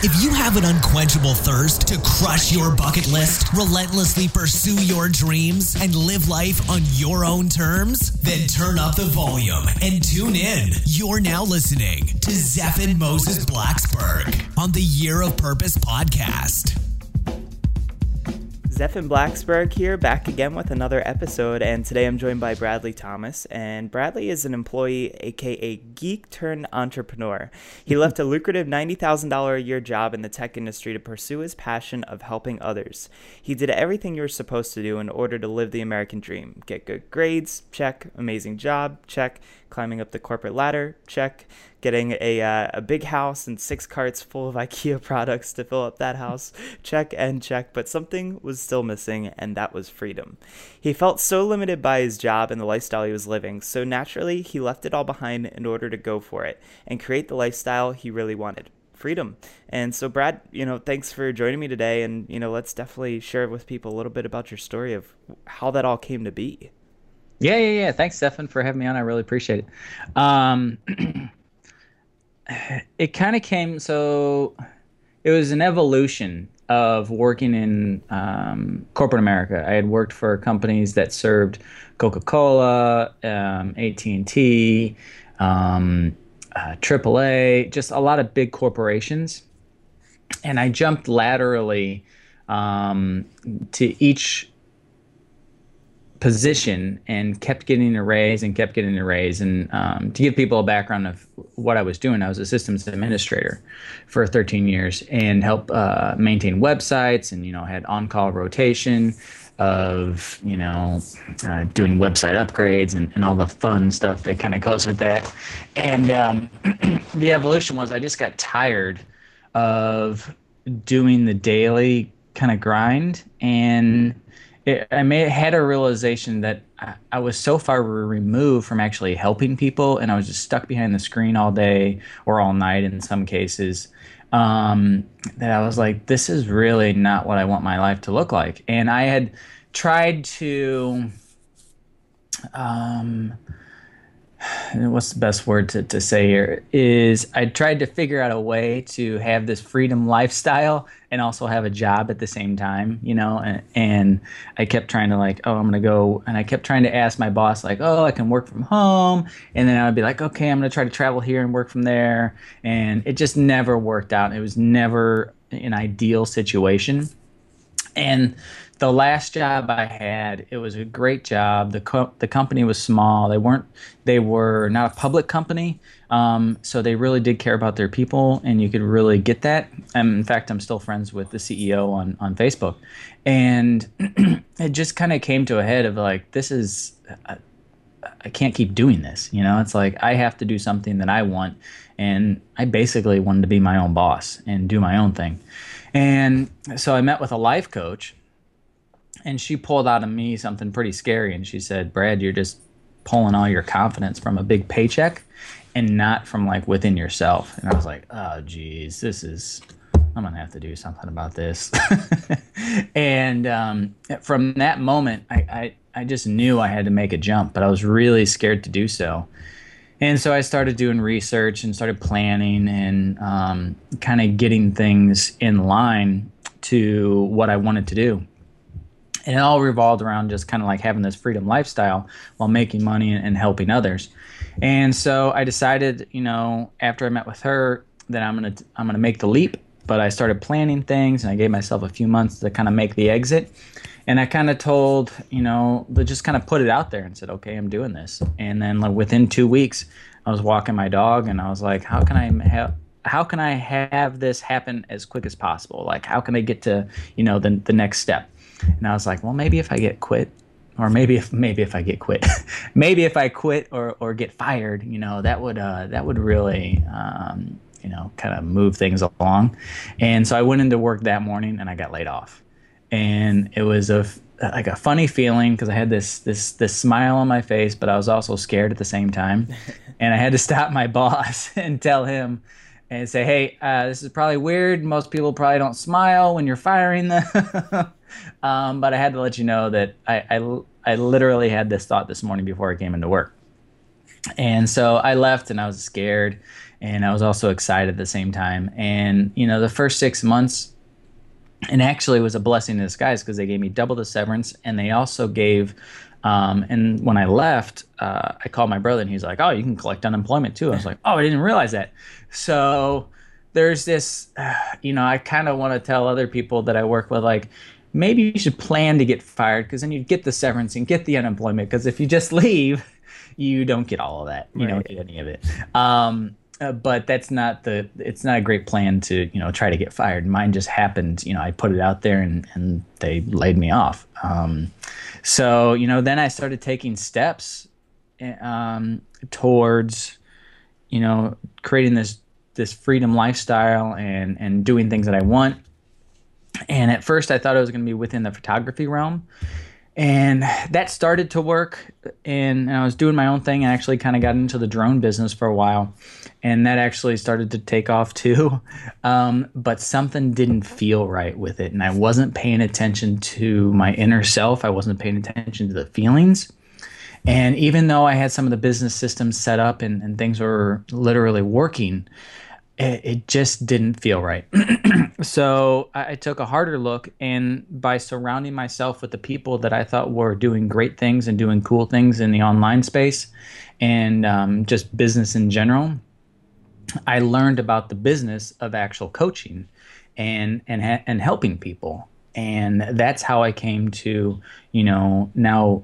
If you have an unquenchable thirst to crush your bucket list, relentlessly pursue your dreams, and live life on your own terms, then turn up the volume and tune in. You're now listening to Zephan Moses Blacksburg on the Year of Purpose podcast. Zephan Blacksburg here, back again with another episode, and today I'm joined by Bradley Thomas. And Bradley is an employee, aka geek turned entrepreneur. He left a lucrative $90,000 a year job in the tech industry to pursue his passion of helping others. He did everything you're supposed to do in order to live the American dream get good grades, check, amazing job, check, climbing up the corporate ladder, check, getting a, uh, a big house and six carts full of IKEA products to fill up that house, check and check, but something was still missing, and that was freedom. He felt so limited by his job and the lifestyle he was living, so naturally he left it all behind in order to go for it and create the lifestyle he really wanted freedom. And so, Brad, you know, thanks for joining me today. And, you know, let's definitely share with people a little bit about your story of how that all came to be. Yeah, yeah, yeah. Thanks, Zephan, for having me on. I really appreciate it. Um, it kind of came so it was an evolution of working in um, corporate America. I had worked for companies that served Coca-Cola, um, AT&T, um, uh, AAA, just a lot of big corporations. And I jumped laterally um, to each position and kept getting a raise and kept getting a raise. And um, to give people a background of what I was doing, I was a systems administrator for 13 years and helped uh, maintain websites and, you know, had on call rotation of, you know, uh, doing website upgrades and, and all the fun stuff that kind of goes with that. And um, the evolution was I just got tired of doing the daily kind of grind and it, I may had a realization that I, I, was so far removed from actually helping people, and I was just stuck behind the screen all day or all night in some cases. Um, that I was like, this is really not what I want my life to look like. And I had tried to, um, what's the best word to, to say here is I tried to figure out a way to have this freedom lifestyle and also have a job at the same time, you know, and, and I kept trying to like, oh, I'm going to go. And I kept trying to ask my boss like, oh, I can work from home. And then I would be like, okay, I'm going to try to travel here and work from there. And it just never worked out. It was never an ideal situation. And the last job I had, it was a great job. The co- the company was small. They weren't they were not a public company, um, so they really did care about their people, and you could really get that. And in fact, I'm still friends with the CEO on on Facebook, and it just kind of came to a head of like, this is. I, I can't keep doing this. You know, it's like I have to do something that I want, and I basically wanted to be my own boss and do my own thing. And so I met with a life coach and she pulled out of me something pretty scary and she said brad you're just pulling all your confidence from a big paycheck and not from like within yourself. And i was like oh geez this is i'm gonna have to do something about this. And um, from that moment I, I, I just knew i had to make a jump but i was really scared to do so. And so I started doing research and started planning and um, kind of getting things in line to what I wanted to do and it all revolved around just kind of like having this freedom lifestyle while making money and, helping others. And so I decided, you know, after I met with her, that I'm gonna I'm gonna make the leap. But I started planning things, and I gave myself a few months to kind of make the exit. And I kind of told, you know, just kind of put it out there and said, okay, I'm doing this. And then like, within two weeks, I was walking my dog, and I was like, how can I have how can I have this happen as quick as possible? Like, how can I get to, you know, the, the next step? And I was like, well, maybe if I get quit, or maybe if maybe if I get quit, maybe if I quit or, or get fired, you know, that would uh, that would really um, you know kind of move things along. And so I went into work that morning and I got laid off, and it was a like a funny feeling because I had this this this smile on my face, but I was also scared at the same time, and I had to stop my boss and tell him and say, "Hey, uh, this is probably weird. Most people probably don't smile when you're firing them." um, but I had to let you know that I, I, I literally had this thought this morning before I came into work. And so I left and I was scared. and I was also excited at the same time. And you know, the first six months, and actually was a blessing in disguise because they gave me double the severance, and they also gave. Um, and when I left, uh, I called my brother, and he's like, "Oh, you can collect unemployment too." I was like, "Oh, I didn't realize that." So there's this, uh, you know, I kind of want to tell other people that I work with, like, maybe you should plan to get fired because then you get the severance and get the unemployment. Because if you just leave, you don't get all of that. You right. don't get any of it. Um, uh, but that's not the it's not a great plan to you know try to get fired. Mine just happened you know i put it out there and and they laid me off. Um, so you know then i started taking steps eh, um, towards you know creating this this freedom lifestyle and and doing things that i want. And at first i thought it was going to be within the photography realm and that started to work and, i was doing my own thing and actually kind of got into the drone business for a while and that actually started to take off too. Um, but something didn't feel right with it and i wasn't paying attention to my inner self i wasn't paying attention to the feelings. And even though i had some of the business systems set up and, and things were literally working it, it just didn't feel right. so I, I, took a harder look, and by surrounding myself with the people that I thought were doing great things and doing cool things in the online space and um, just business in general, I learned about the business of actual coaching and and and helping people. And that's how I came to, you know, now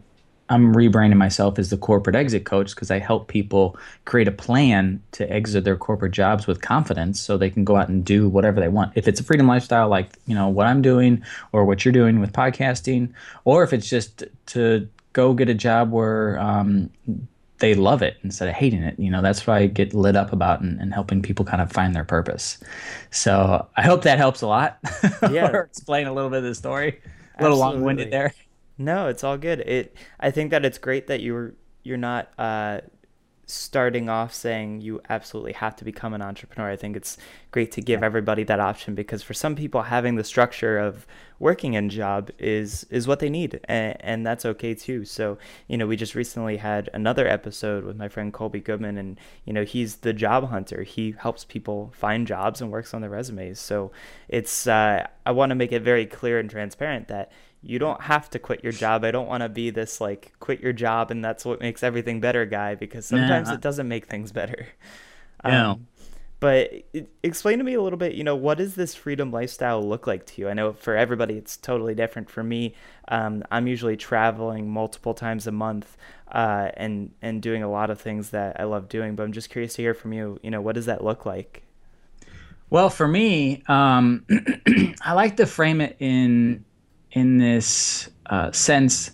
I'm rebranding myself as the corporate exit coach because I help people create a plan to exit their corporate jobs with confidence so they can go out and do whatever they want. If it's a freedom lifestyle like, you know, what I'm doing or what you're doing with podcasting, or if it's just to go get a job where um, they love it instead of hating it. You know, that's what I get lit up about and, and helping people kind of find their purpose. So I hope that helps a lot. Yeah. explain a little bit of the story. A little long winded there. No, it's all good. It I think that it's great that you're you're not uh, starting off saying you absolutely have to become an entrepreneur. I think it's great to give everybody that option because for some people having the structure of working in job is is what they need and, and that's okay too. So, you know, we just recently had another episode with my friend Colby Goodman and you know, he's the job hunter. He helps people find jobs and works on their resumes. So, it's uh, I want to make it very clear and transparent that you don't have to quit your job. I don't want to be this like quit your job and that's what makes everything better guy because sometimes nah. it doesn't make things better. Yeah. Um, but explain to me a little bit, you know, what does this freedom lifestyle look like to you? I know for everybody it's totally different. For me, um, I'm usually traveling multiple times a month uh, and and doing a lot of things that I love doing. But I'm just curious to hear from you. You know, what does that look like? Well, for me, um, I like to frame it in in this uh, sense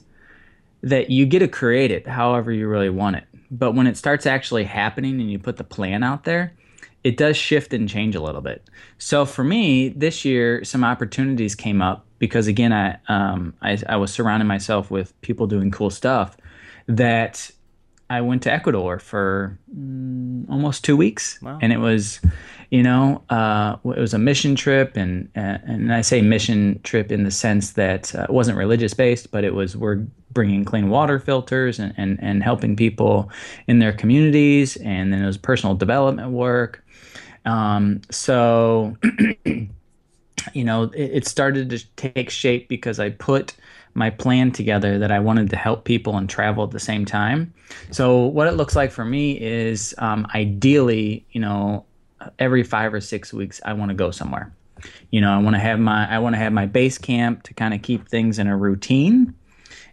that you get to create it however you really want it. But when it starts actually happening and you put the plan out there, it does shift and change a little bit. So for me, this year, some opportunities came up because again, I um, I, I was surrounding myself with people doing cool stuff that I went to Ecuador for mm, almost two weeks, wow. and it was you know, uh, it was a mission trip, and uh, and I say mission trip in the sense that uh, it wasn't religious based, but it was we're bringing clean water filters and, and, and helping people in their communities, and then it was personal development work. Um, so, you know, it, it started to take shape because I put my plan together that I wanted to help people and travel at the same time. So what it looks like for me is um, ideally, you know, every five or six weeks I want to go somewhere. You know, I want to have my I want to have my base camp to kind of keep things in a routine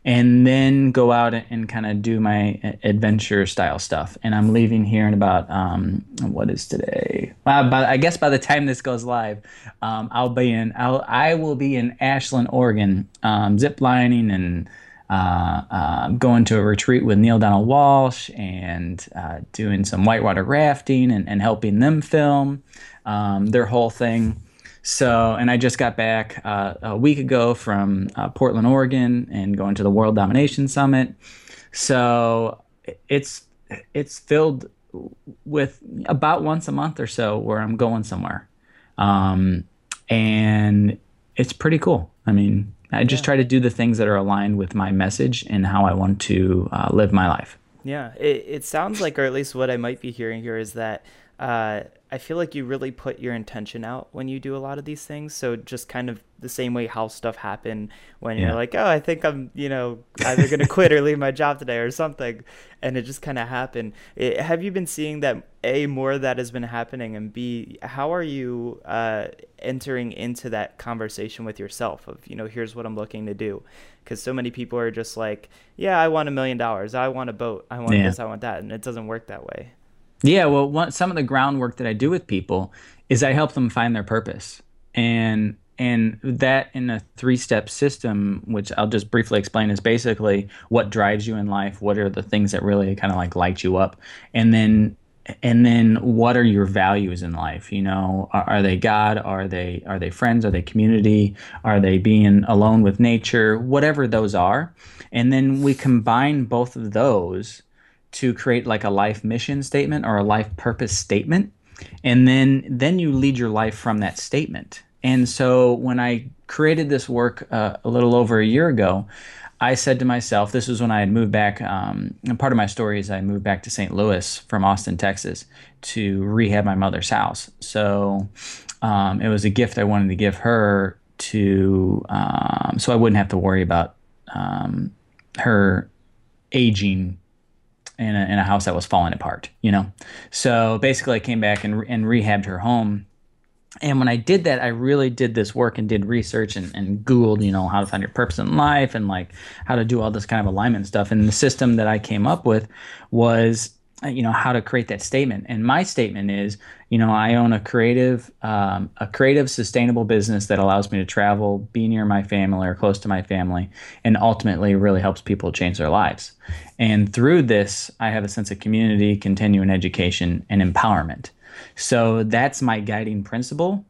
and then go out and kind of do my adventure style stuff. And I'm leaving here in about um, what is today? Well, by, I guess by the time this goes live, um, I'll be in I'll I will be in Ashland, Oregon, um, zip lining and uh, uh, going to a retreat with Neale Donald Walsch and uh, doing some whitewater rafting and, and helping them film um, their whole thing. So, and I just got back uh, a week ago from uh, Portland, Oregon, and going to the World Domination Summit. So, it's it's filled with about once a month or so where I'm going somewhere, um, and it's pretty cool. I mean, I just yeah. try to do the things that are aligned with my message and how I want to uh, live my life. Yeah, it, it sounds like, or at least what I might be hearing here is that uh, I feel like you really put your intention out when you do a lot of these things. So just kind of the same way how stuff happen when yeah. you're like, oh, I think I'm, you know, either going to quit or leave my job today or something, and it just kind of happened. It, have you been seeing that a more of that has been happening, and b how are you uh, entering into that conversation with yourself of, you know, here's what I'm looking to do, because so many people are just like, yeah, I want a million dollars, I want a boat, I want yeah. this, I want that, and it doesn't work that way. Yeah, well, one, some of the groundwork that I do with people is I help them find their purpose, and and that in a three-step system, which I'll just briefly explain, is basically what drives you in life, what are the things that really kind of like light you up, and then and then what are your values in life you know? Are, are, they god? Are they are they friends? Are they community? Are they being alone with nature? Whatever those are. And then we combine both of those to create like a life mission statement or a life purpose statement. And then then you lead your life from that statement. And so when i created this work uh, a little over a year ago i said to myself this was when i had moved back um, and part of my story is i moved back to st louis from austin texas to rehab my mother's house. So um, it was a gift i wanted to give her to um, so i wouldn't have to worry about um, her aging in a, in a house that was falling apart, you know? So basically, I came back and, and rehabbed her home. And when I did that, I really did this work and did research and, and Googled, you know, how to find your purpose in life and like how to do all this kind of alignment stuff. And the system that I came up with was you know how to create that statement. And my statement is you know i own a creative um, a creative sustainable business that allows me to travel be near my family or close to my family and ultimately really helps people change their lives. And through this i have a sense of community continuing education and empowerment. So that's my guiding principle.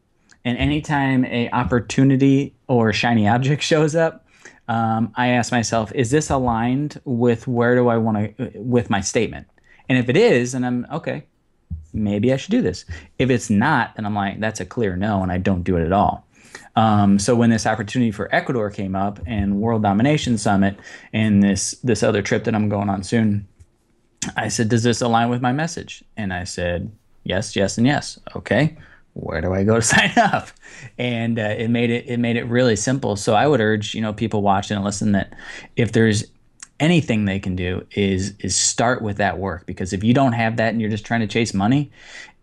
And anytime a opportunity or shiny object shows up um, i ask myself is this aligned with where do i want to with my statement and if it is, then I'm okay, maybe I should do this. If it's not, then I'm like, that's a clear no, and I don't do it at all. Um, so when this opportunity for Ecuador came up and World Domination Summit and this this other trip that I'm going on soon, I said, "Does this align with my message?" And I said, "Yes, yes, and yes." Okay, where do I go to sign up? And uh, it made it it made it really simple. So I would urge you know people watching and listen that if there's anything they can do is is start with that work because if you don't have that and you're just trying to chase money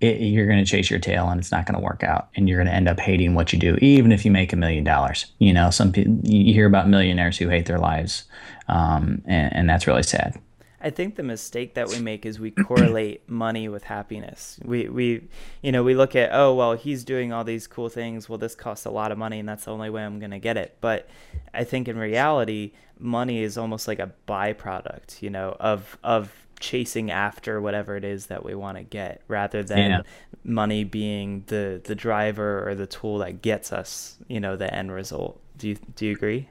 it, you're going to chase your tail and it's not going to work out and you're going to end up hating what you do even if you make a million dollars you know? Some people you hear about millionaires who hate their lives um, and, and that's really sad I think the mistake that we make is we correlate money with happiness. We we you know, we look at, oh, well, he's doing all these cool things. Well, this costs a lot of money and that's the only way I'm going to get it. But I think in reality, money is almost like a byproduct, you know, of of chasing after whatever it is that we want to get rather than yeah. money being the the driver or the tool that gets us, you know, the end result. Do you do you agree?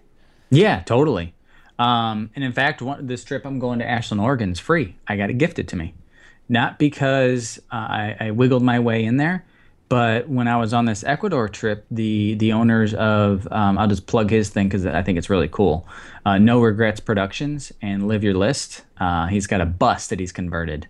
Yeah, totally. Um, and in fact, one, this trip I'm going to Ashland, Oregon is free. I got it gifted to me. Not because uh, I, I, wiggled my way in there, but when I was on this Ecuador trip, the the owners of um, I'll just plug his thing because I think it's really cool. Uh, no Regrets Productions and Live Your List. Uh, he's got a bus that he's converted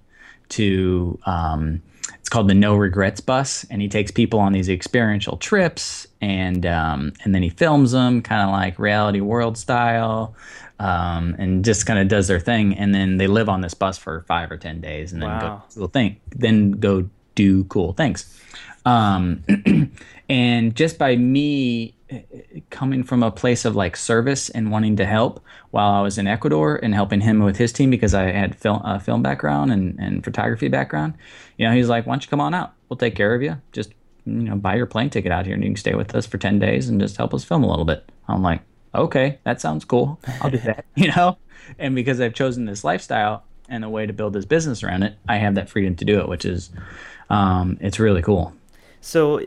to. Um, it's called the No Regrets Bus, and he takes people on these experiential trips, and um, and then he films them, kind of like reality world style um, and just kind of does their thing, and then they live on this bus for five or ten days, and then wow. go cool thing, then go do cool things. Um, and just by me uh, coming from a place of like service and wanting to help while I was in Ecuador and helping him with his team because I had film uh, film background and, and photography background, you know, he's like, "Why don't you come on out? We'll take care of you. Just you know, buy your plane ticket out here and you can stay with us for ten days and just help us film a little bit." I'm like, okay, that sounds cool. I'll do that, you know? And because I've chosen this lifestyle and a way to build this business around it, I have that freedom to do it, which is, um, it's really cool. So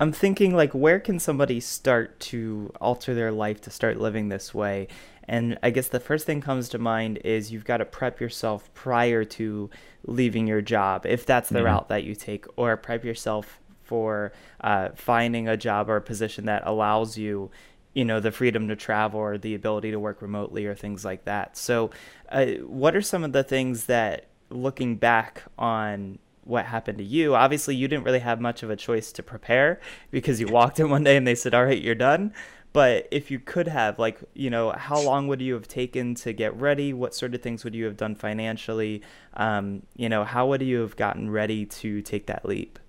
I'm thinking, like, where can somebody start to alter their life to start living this way? And I guess the first thing comes to mind is you've got to prep yourself prior to leaving your job, if that's the mm-hmm. route that you take, or prep yourself for uh, finding a job or a position that allows you you know the freedom to travel or the ability to work remotely or things like that so uh, what are some of the things that looking back on what happened to you. Obviously, you didn't really have much of a choice to prepare because you walked in one day and they said, "All right, you're done." But if you could have, like, you know, how long would you have taken to get ready? What sort of things would you have done financially? Um, you know, how would you have gotten ready to take that leap?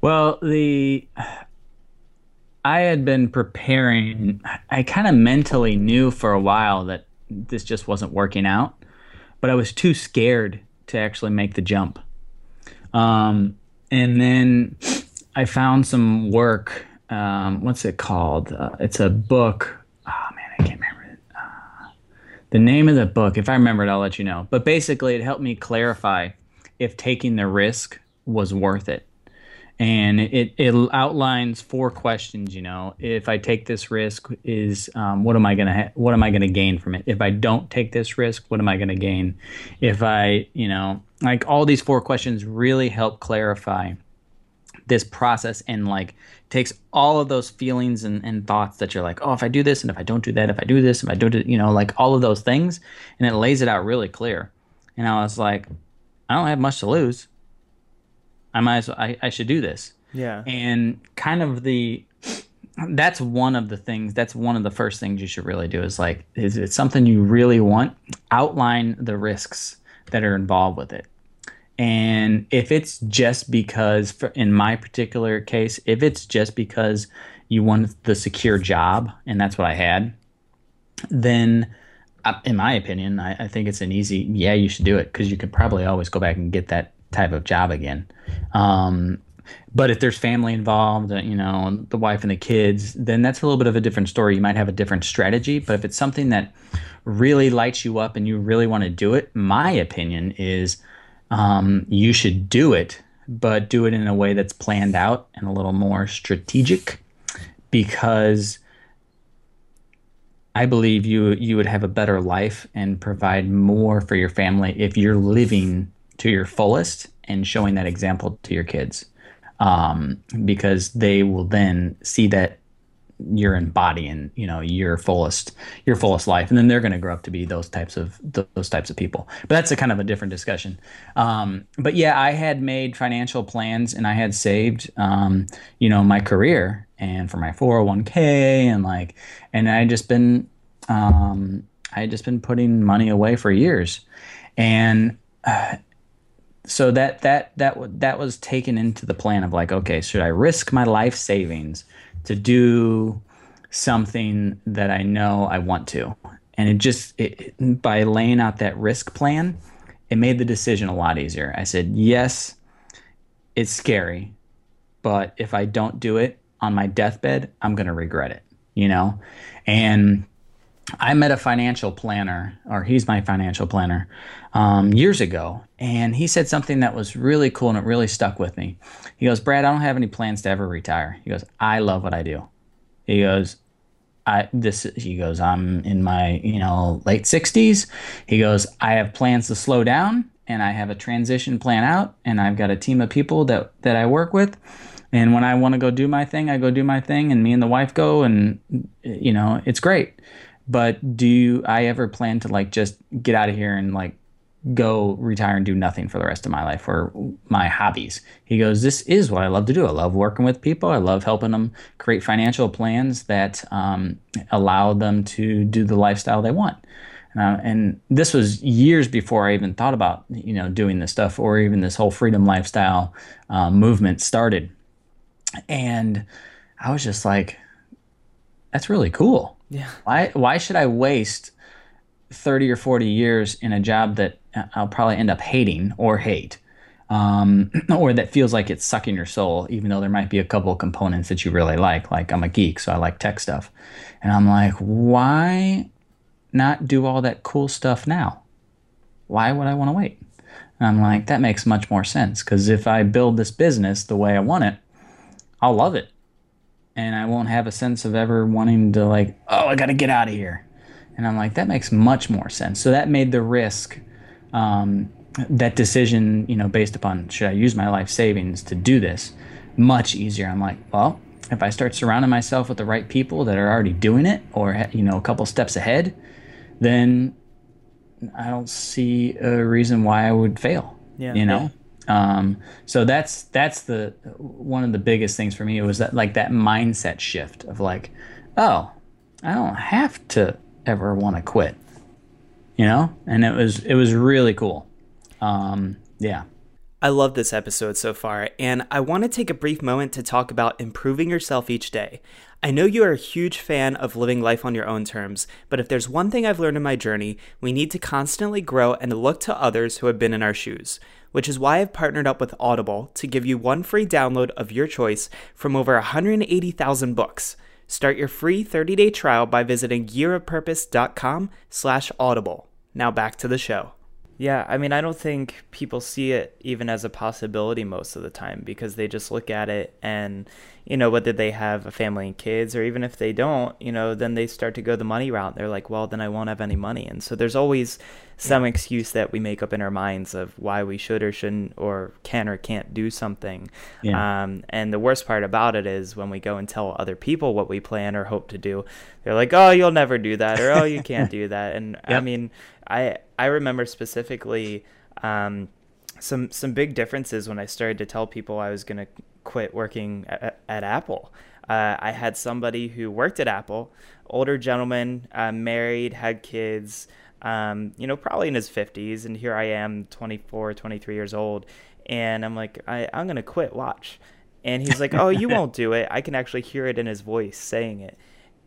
Well, the I had been preparing. I kind of mentally knew for a while that this just wasn't working out, but I was too scared to actually make the jump. Um, and then I found some work um, what's it called? Uh, it's a book. Oh man, I can't remember it. Uh, the name of the book, if I remember it, I'll let you know. But basically, it helped me clarify if taking the risk was worth it. And it, it outlines four questions. You know, if I take this risk, is um, what am I gonna ha- what am I gonna gain from it? If I don't take this risk, what am I gonna gain? If I, you know, like all these four questions really help clarify this process and like takes all of those feelings and, and thoughts that you're like, oh, if I do this and if I don't do that, if I do this, if I don't do, you know, like all of those things, and it lays it out really clear. And I was like, I don't have much to lose. I might as well, I, I should do this. Yeah. And kind of the, that's one of the things, that's one of the first things you should really do is like, is it something you really want? Outline the risks that are involved with it and if it's just because, for, in my particular case, if it's just because you want the secure job, and that's what I had, then uh, in my opinion, I, I think it's an easy, yeah, you should do it because you could probably always go back and get that type of job again. Um, but if there's family involved, uh, you know, the wife and the kids, then that's a little bit of a different story. You might have a different strategy. But if it's something that really lights you up and you really want to do it, my opinion is um, you should do it, but do it in a way that's planned out and a little more strategic because I believe you you would have a better life and provide more for your family if you're living to your fullest and showing that example to your kids. Um, because they will then see that you're embodying you know your fullest your fullest life. And then they're going to grow up to be those types of those types of people. But that's a kind of a different discussion. Um, but yeah i had made financial plans and i had saved um, you know my career and for my 401k and like and i just been um, i had just been putting money away for years. And uh, so that that that that was taken into the plan of like okay should i risk my life savings to do something that I know I want to. And it just, it, by laying out that risk plan, it made the decision a lot easier. I said, yes, it's scary, but if I don't do it on my deathbed, I'm to regret it, you know? And I met a financial planner, or he's my financial planner, um, years ago, and he said something that was really cool and it really stuck with me. He goes, Brad, I don't have any plans to ever retire. He goes, I love what I do. He goes, I this he goes, I'm in my, you know, late 60s. He goes, I have plans to slow down and I have a transition plan out and I've got a team of people that that I work with. And when I want to go do my thing, I go do my thing and me and the wife go and you know, it's great but do I ever plan to like just get out of here and like go retire and do nothing for the rest of my life or my hobbies? He goes, This is what I love to do. I love working with people. I love helping them create financial plans that um, allow them to do the lifestyle they want. Uh, and this was years before I even thought about you know doing this stuff or even this whole freedom lifestyle uh, movement started. And I was just like, that's really cool. Yeah. Why why should I waste 30 or 40 years in a job that I'll probably end up hating or hate? Um, or that feels like it's sucking your soul, even though there might be a couple of components that you really like. Like I'm a geek, so I like tech stuff. And I'm like, why not do all that cool stuff now? Why would I want to wait? And I'm like, that makes much more sense because if I build this business the way I want it, I'll love it and I won't have a sense of ever wanting to like, oh, I got to get out of here. And I'm like, that makes much more sense. So that made the risk, um, that decision, you know, based upon should I use my life savings to do this, much easier. I'm like, well, if I start surrounding myself with the right people that are already doing it, or you know, a couple steps ahead, then I don't see a reason why I would fail. Yeah. You know. Um, so that's that's the one of the biggest things for me. It was that like that mindset shift of like, oh, I don't have to ever want to quit, you know. And it was it was really cool. Um, yeah. I love this episode so far, and I want to take a brief moment to talk about improving yourself each day. I know you are a huge fan of living life on your own terms, but if there's one thing I've learned in my journey, we need to constantly grow and look to others who have been in our shoes, which is why I've partnered up with Audible to give you one free download of your choice from over 180,000 books. Start your free 30-day trial by visiting yearofpurpose.com slash audible. Now back to the show. Yeah, I mean, I don't think people see it even as a possibility most of the time because they just look at it and, you know, whether they have a family and kids or even if they don't, you know, then they start to go the money route. They're like, well, then I won't have any money. And so there's always some excuse that we make up in our minds of why we should or shouldn't or can or can't do something. Yeah. Um, and the worst part about it is when we go and tell other people what we plan or hope to do, they're like, oh, you'll never do that or oh, you can't do that. And yep. I mean, I I remember specifically um, some some big differences when I started to tell people I was going to quit working at, at Apple. Uh, I had somebody who worked at Apple, older gentleman, uh, married, had kids, um, you know, probably in his 50s, and here I am, 24, 23 years old, and I'm like, I, I'm going to quit. Watch. And he's like, Oh, you won't do it. I can actually hear it in his voice saying it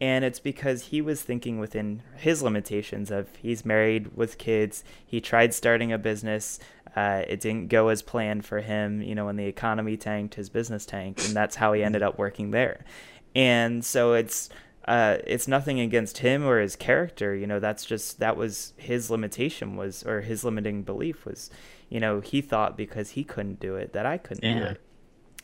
and it's because he was thinking within his limitations of he's married with kids. He tried starting a business. Uh, it didn't go as planned for him you know when the economy tanked his business tanked and that's how he ended up working there. And so it's uh, it's nothing against him or his character you know that's just that was his limitation was or his limiting belief was you know he thought because he couldn't do it that i couldn't yeah. do it.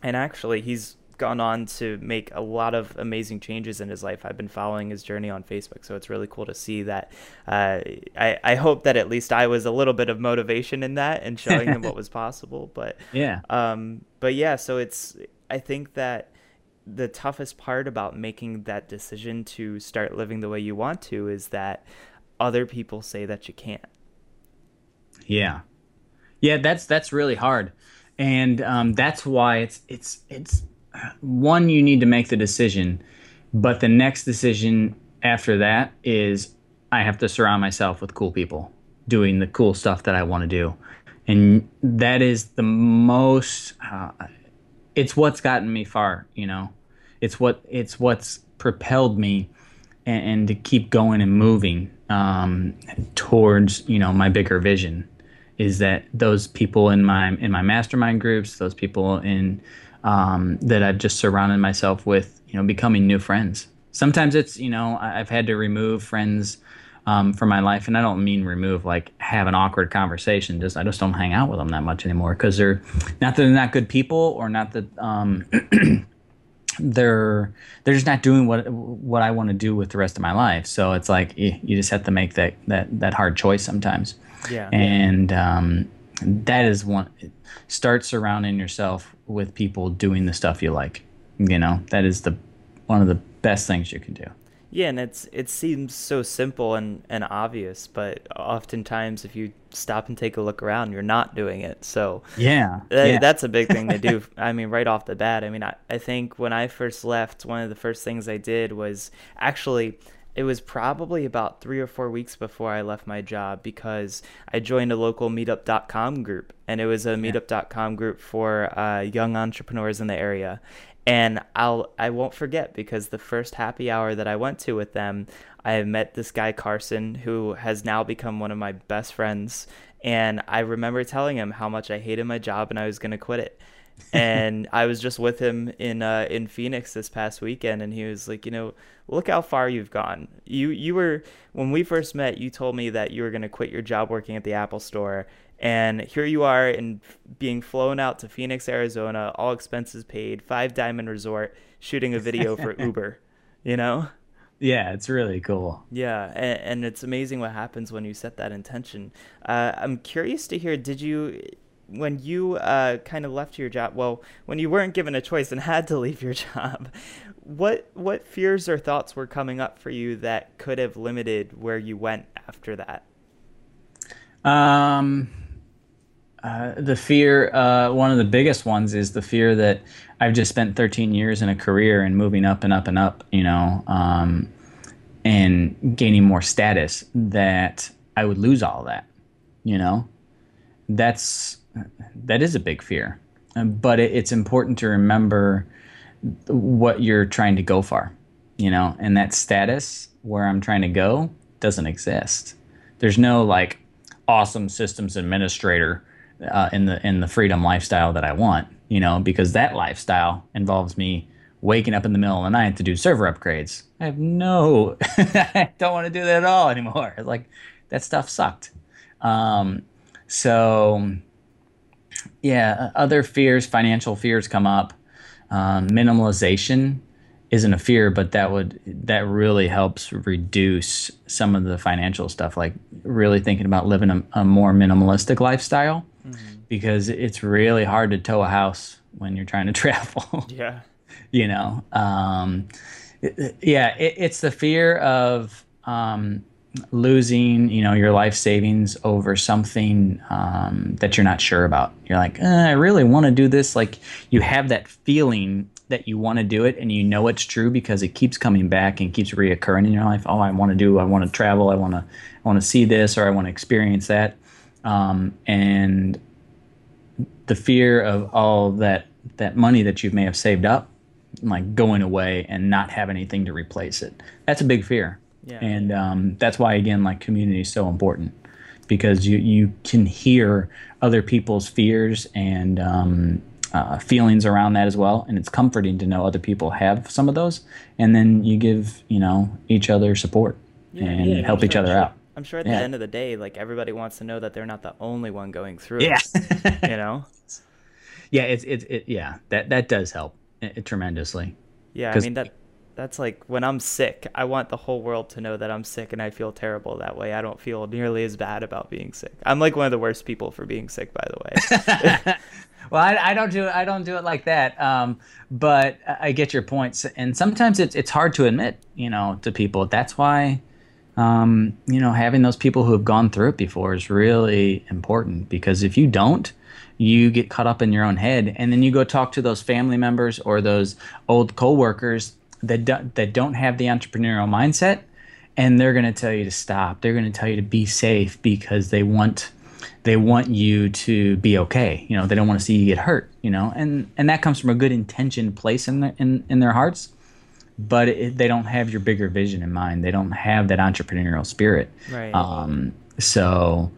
And actually he's gone on to make a lot of amazing changes in his life. I've been following his journey on Facebook, so it's really cool to see that. Uh, I I hope that at least I was a little bit of motivation in that and showing him what was possible. But yeah, um, but yeah, so it's I think that the toughest part about making that decision to start living the way you want to is that other people say that you can't. Yeah, yeah, that's that's really hard and um, that's why it's it's it's one, you need to make the decision, but the next decision after that is I have to surround myself with cool people doing the cool stuff that I want to do. And that is the most, uh, it's what's gotten me far, you know? It's what, it's what's propelled me and, and to keep going and moving um, towards, you know, my bigger vision is that those people in my, in my mastermind groups, those people in, um, that I've just surrounded myself with, you know, becoming new friends. Sometimes it's, you know, I've had to remove friends um, from my life, and I don't mean remove like have an awkward conversation. Just I just don't hang out with them that much anymore because they're not that they're not good people or not that um, they're they're just not doing what what I want to do with the rest of my life. So it's like you, you just have to make that that that hard choice sometimes. Yeah. And um, that is one. Start surrounding yourself with people doing the stuff you like. You know, that is the one of the best things you can do. Yeah, and it's it seems so simple and, and obvious, but oftentimes if you stop and take a look around, you're not doing it. So yeah, that, yeah. that's a big thing to do. I mean, right off the bat. I mean, I, I think when I first left, one of the first things I did was actually it was probably about three or four weeks before I left my job because I joined a local meetup.com group and it was a meetup.com group for uh, young entrepreneurs in the area. And I'll I won't forget because the first happy hour that I went to with them, I met this guy Carson who has now become one of my best friends. And I remember telling him how much I hated my job and I was gonna quit it and I was just with him in uh, in Phoenix this past weekend, and he was like, you know, look how far you've gone. You you were when we first met, you told me that you were going to quit your job working at the Apple Store, and here you are in being flown out to Phoenix, Arizona, all expenses paid, five diamond resort, shooting a video for Uber. You know. Yeah, it's really cool. Yeah, and, and, it's amazing what happens when you set that intention. Uh, I'm curious to hear. Did you when you uh, kind of left your job, well, when you weren't given a choice and had to leave your job, what what fears or thoughts were coming up for you that could have limited where you went after that? Um, uh, the fear, uh, one of the biggest ones is the fear that I've just spent 13 years in a career and moving up and up and up, you know, um, and gaining more status that I would lose all that, you know. That's that is a big fear, but it, it's important to remember what you're trying to go for, you know, and that status where I'm trying to go doesn't exist. There's no like awesome systems administrator uh, in the in the freedom lifestyle that I want, you know, because that lifestyle involves me waking up in the middle of the night to do server upgrades. I have no, I don't want to do that at all anymore. Like that stuff sucked. Um, so yeah, other fears, financial fears come up. Um, minimalization isn't a fear, but that would that really helps reduce some of the financial stuff. Like really thinking about living a, a more minimalistic lifestyle, mm-hmm. because it's really hard to tow a house when you're trying to travel. Yeah, you know, um, it, yeah, it, it's the fear of um, losing, you know, your life savings over something um, that you're not sure about. You're like, eh, I really want to do this. Like you have that feeling that you want to do it and you know it's true because it keeps coming back and keeps reoccurring in your life. Oh, I want to do, I want to travel, I want to, I want to see this or I want to experience that. Um, and the fear of all that, that money that you may have saved up, like going away and not have anything to replace it. That's a big fear. Yeah. And um, that's why, again, like community is so important because you, you can hear other people's fears and, um, uh, feelings around that as well, and it's comforting to know other people have some of those, and then you give you know each other support yeah, and yeah, help sure, each other sure. out. I'm sure at the end of the day, like everybody wants to know that they're not the only one going through. Yeah, you know. Yeah, it's it, it yeah that that does help it, tremendously. Yeah, I mean that that's like when I'm sick, I want the whole world to know that I'm sick and I feel terrible that way. I don't feel nearly as bad about being sick. I'm like one of the worst people for being sick, by the way. well, I, I, don't do it. I don't do it like that. Um, but I get your points, and sometimes it's it's hard to admit, you know, to people. That's why, um, you know, having those people who have gone through it before is really important because if you don't, you get caught up in your own head, and then you go talk to those family members or those old coworkers that do, that don't have the entrepreneurial mindset, and they're going to tell you to stop. They're going to tell you to be safe because they want they want you to be okay. You know, they don't want to see you get hurt. You know, and and that comes from a good intention place in their in, in their hearts, but it, they don't have your bigger vision in mind. They don't have that entrepreneurial spirit. Right. Um, so,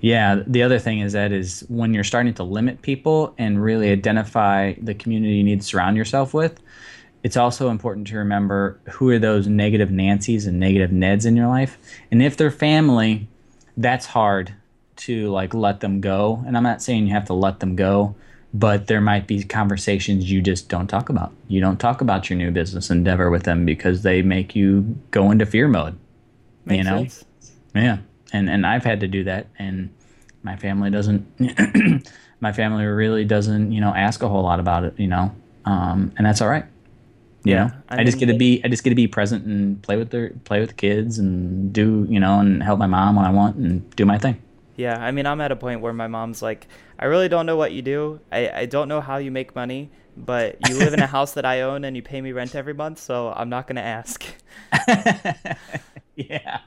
yeah. The other thing is that is when you're starting to limit people and really identify the community you need to surround yourself with. It's also important to remember who are those negative Nancy's and negative Neds in your life, and if they're family, that's hard to like let them go. And I'm not saying you have to let them go, but there might be conversations you just don't talk about. You don't talk about your new business endeavor with them because they make you go into fear mode. Makes you know? Sense. Yeah. And and I've had to do that and my family doesn't my family really doesn't, you know, ask a whole lot about it, you know. Um, and that's all right. You yeah, know, I, I just get to be I just get to be present and play with their play with the kids and do you know and help my mom when I want and do my thing. Yeah, I mean, I'm at a point where my mom's like, I really don't know what you do. I, I don't know how you make money, but you live in a house that I own and you pay me rent every month, so I'm not going to ask. yeah.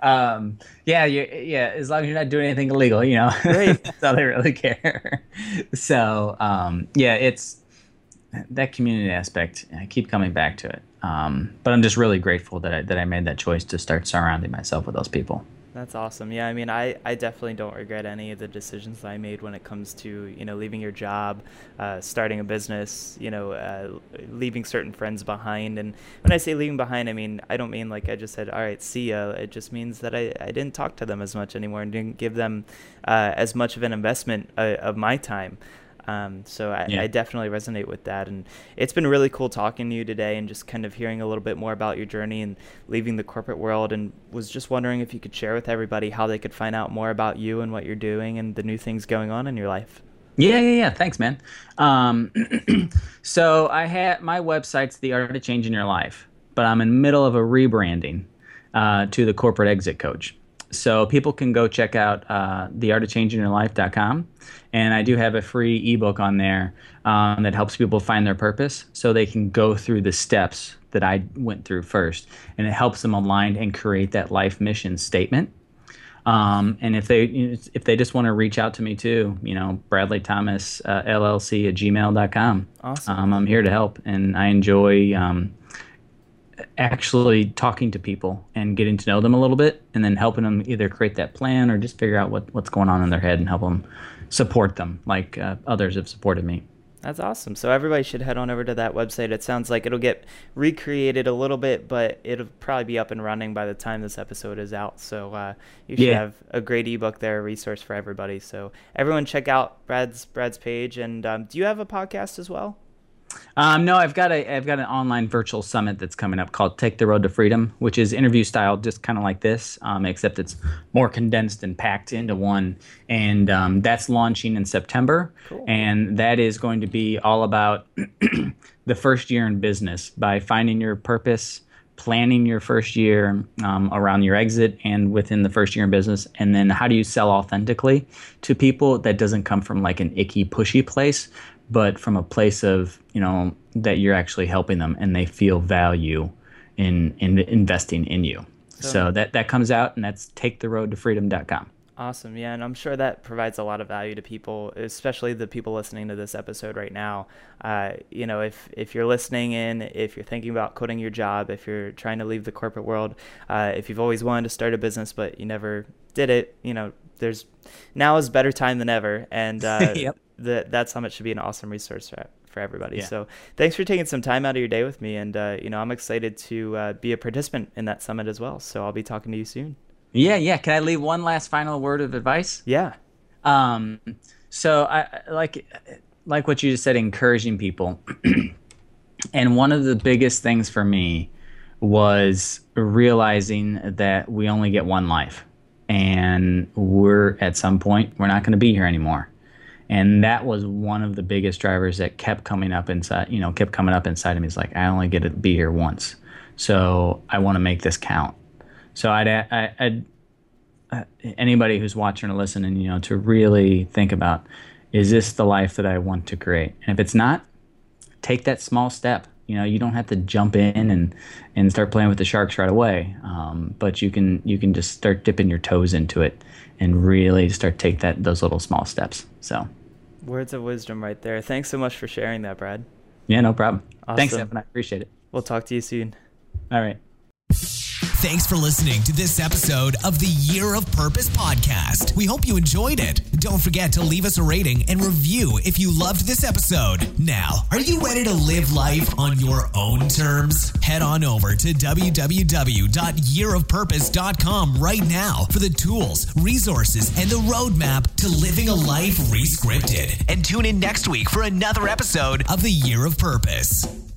Um, yeah, you, yeah, as long as you're not doing anything illegal, you know. Right. That's all they really care. So, um, yeah, it's that community aspect. I keep coming back to it. Um, but I'm just really grateful that I, that I made that choice to start surrounding myself with those people. That's awesome. Yeah, I mean, I, I definitely don't regret any of the decisions that I made when it comes to, you know, leaving your job, uh, starting a business, you know, uh, leaving certain friends behind. And when I say leaving behind, I mean, I don't mean like I just said, all right, see ya. It just means that I, I didn't talk to them as much anymore and didn't give them uh, as much of an investment uh, of my time. Um, so I, yeah. I, definitely resonate with that. And it's been really cool talking to you today and just kind of hearing a little bit more about your journey and leaving the corporate world. And was just wondering if you could share with everybody how they could find out more about you and what you're doing and the new things going on in your life. Yeah, yeah, yeah. Thanks, man. Um, so I had my website's The Art of Changing Your Life, but I'm in the middle of a rebranding uh, to the Corporate Exit Coach. So people can go check out uh, theartofchangingyourlife.com. And I do have a free ebook on there um, that helps people find their purpose so they can go through the steps that I went through first. And it helps them align and create that life mission statement. Um, and if they if they just want to reach out to me too, you know, Bradley Thomas uh, LLC at gmail.com. Awesome. Um, I'm here to help, and I enjoy um, actually talking to people and getting to know them a little bit, and then helping them either create that plan or just figure out what, what's going on in their head and help them support them like uh, others have supported me. That's awesome. So everybody should head on over to that website. It sounds like it'll get recreated a little bit, but it'll probably be up and running by the time this episode is out. So uh, you should Yeah. have a great ebook there, a resource for everybody. So everyone check out Brad's Brad's page. And um, do you have a podcast as well? Um, no, I've got a I've got an online virtual summit that's coming up called Take the Road to Freedom, which is interview style, just kind of like this, um, except it's more condensed and packed into one. And um, that's launching in September, Cool. and that is going to be all about the first year in business by finding your purpose, planning your first year um, around your exit and within the first year in business, and then how do you sell authentically to people that doesn't come from like an icky, pushy place, but from a place of you know that you're actually helping them and they feel value in in investing in you. So, that that comes out, and that's taketheroadtofreedom.com. Awesome. Yeah, and I'm sure that provides a lot of value to people, especially the people listening to this episode right now. Uh, you know, if if you're listening in, if you're thinking about quitting your job, if you're trying to leave the corporate world, uh, if you've always wanted to start a business but you never did it, you know, there's now is better time than ever, and uh, Yep. The, that summit should be an awesome resource for, for everybody. Yeah. So thanks for taking some time out of your day with me, and uh, you know, I'm excited to uh, be a participant in that summit as well. So I'll be talking to you soon. Yeah, yeah. Can I leave one last final word of advice? Yeah. Um, so I I- like like what you just said, encouraging people. and one of the biggest things for me was realizing that we only get one life, and we're at some point we're not going to be here anymore. And that was one of the biggest drivers that kept coming up inside, you know, kept coming up inside of me. It's like I only get to be here once, so I want to make this count. So I'd, I, I'd uh, anybody who's watching or listening, you know, to really think about is this the life that I want to create? And if it's not, take that small step. You know, you don't have to jump in and and start playing with the sharks right away. Um, but you can you can just start dipping your toes into it and really start take that those little small steps. So Words of wisdom right there. Thanks so much for sharing that, Brad. yeah, no problem. Thanks, Awesome. Zephan. I appreciate it. We'll talk to you soon. All right. Thanks for listening to this episode of the Year of Purpose podcast. We hope you enjoyed it. Don't forget to leave us a rating and review if you loved this episode. Now, are you ready to live life on your own terms? Head on over to www.yearofpurpose.com right now for the tools, resources, and the roadmap to living a life rescripted. And tune in next week for another episode of the Year of Purpose.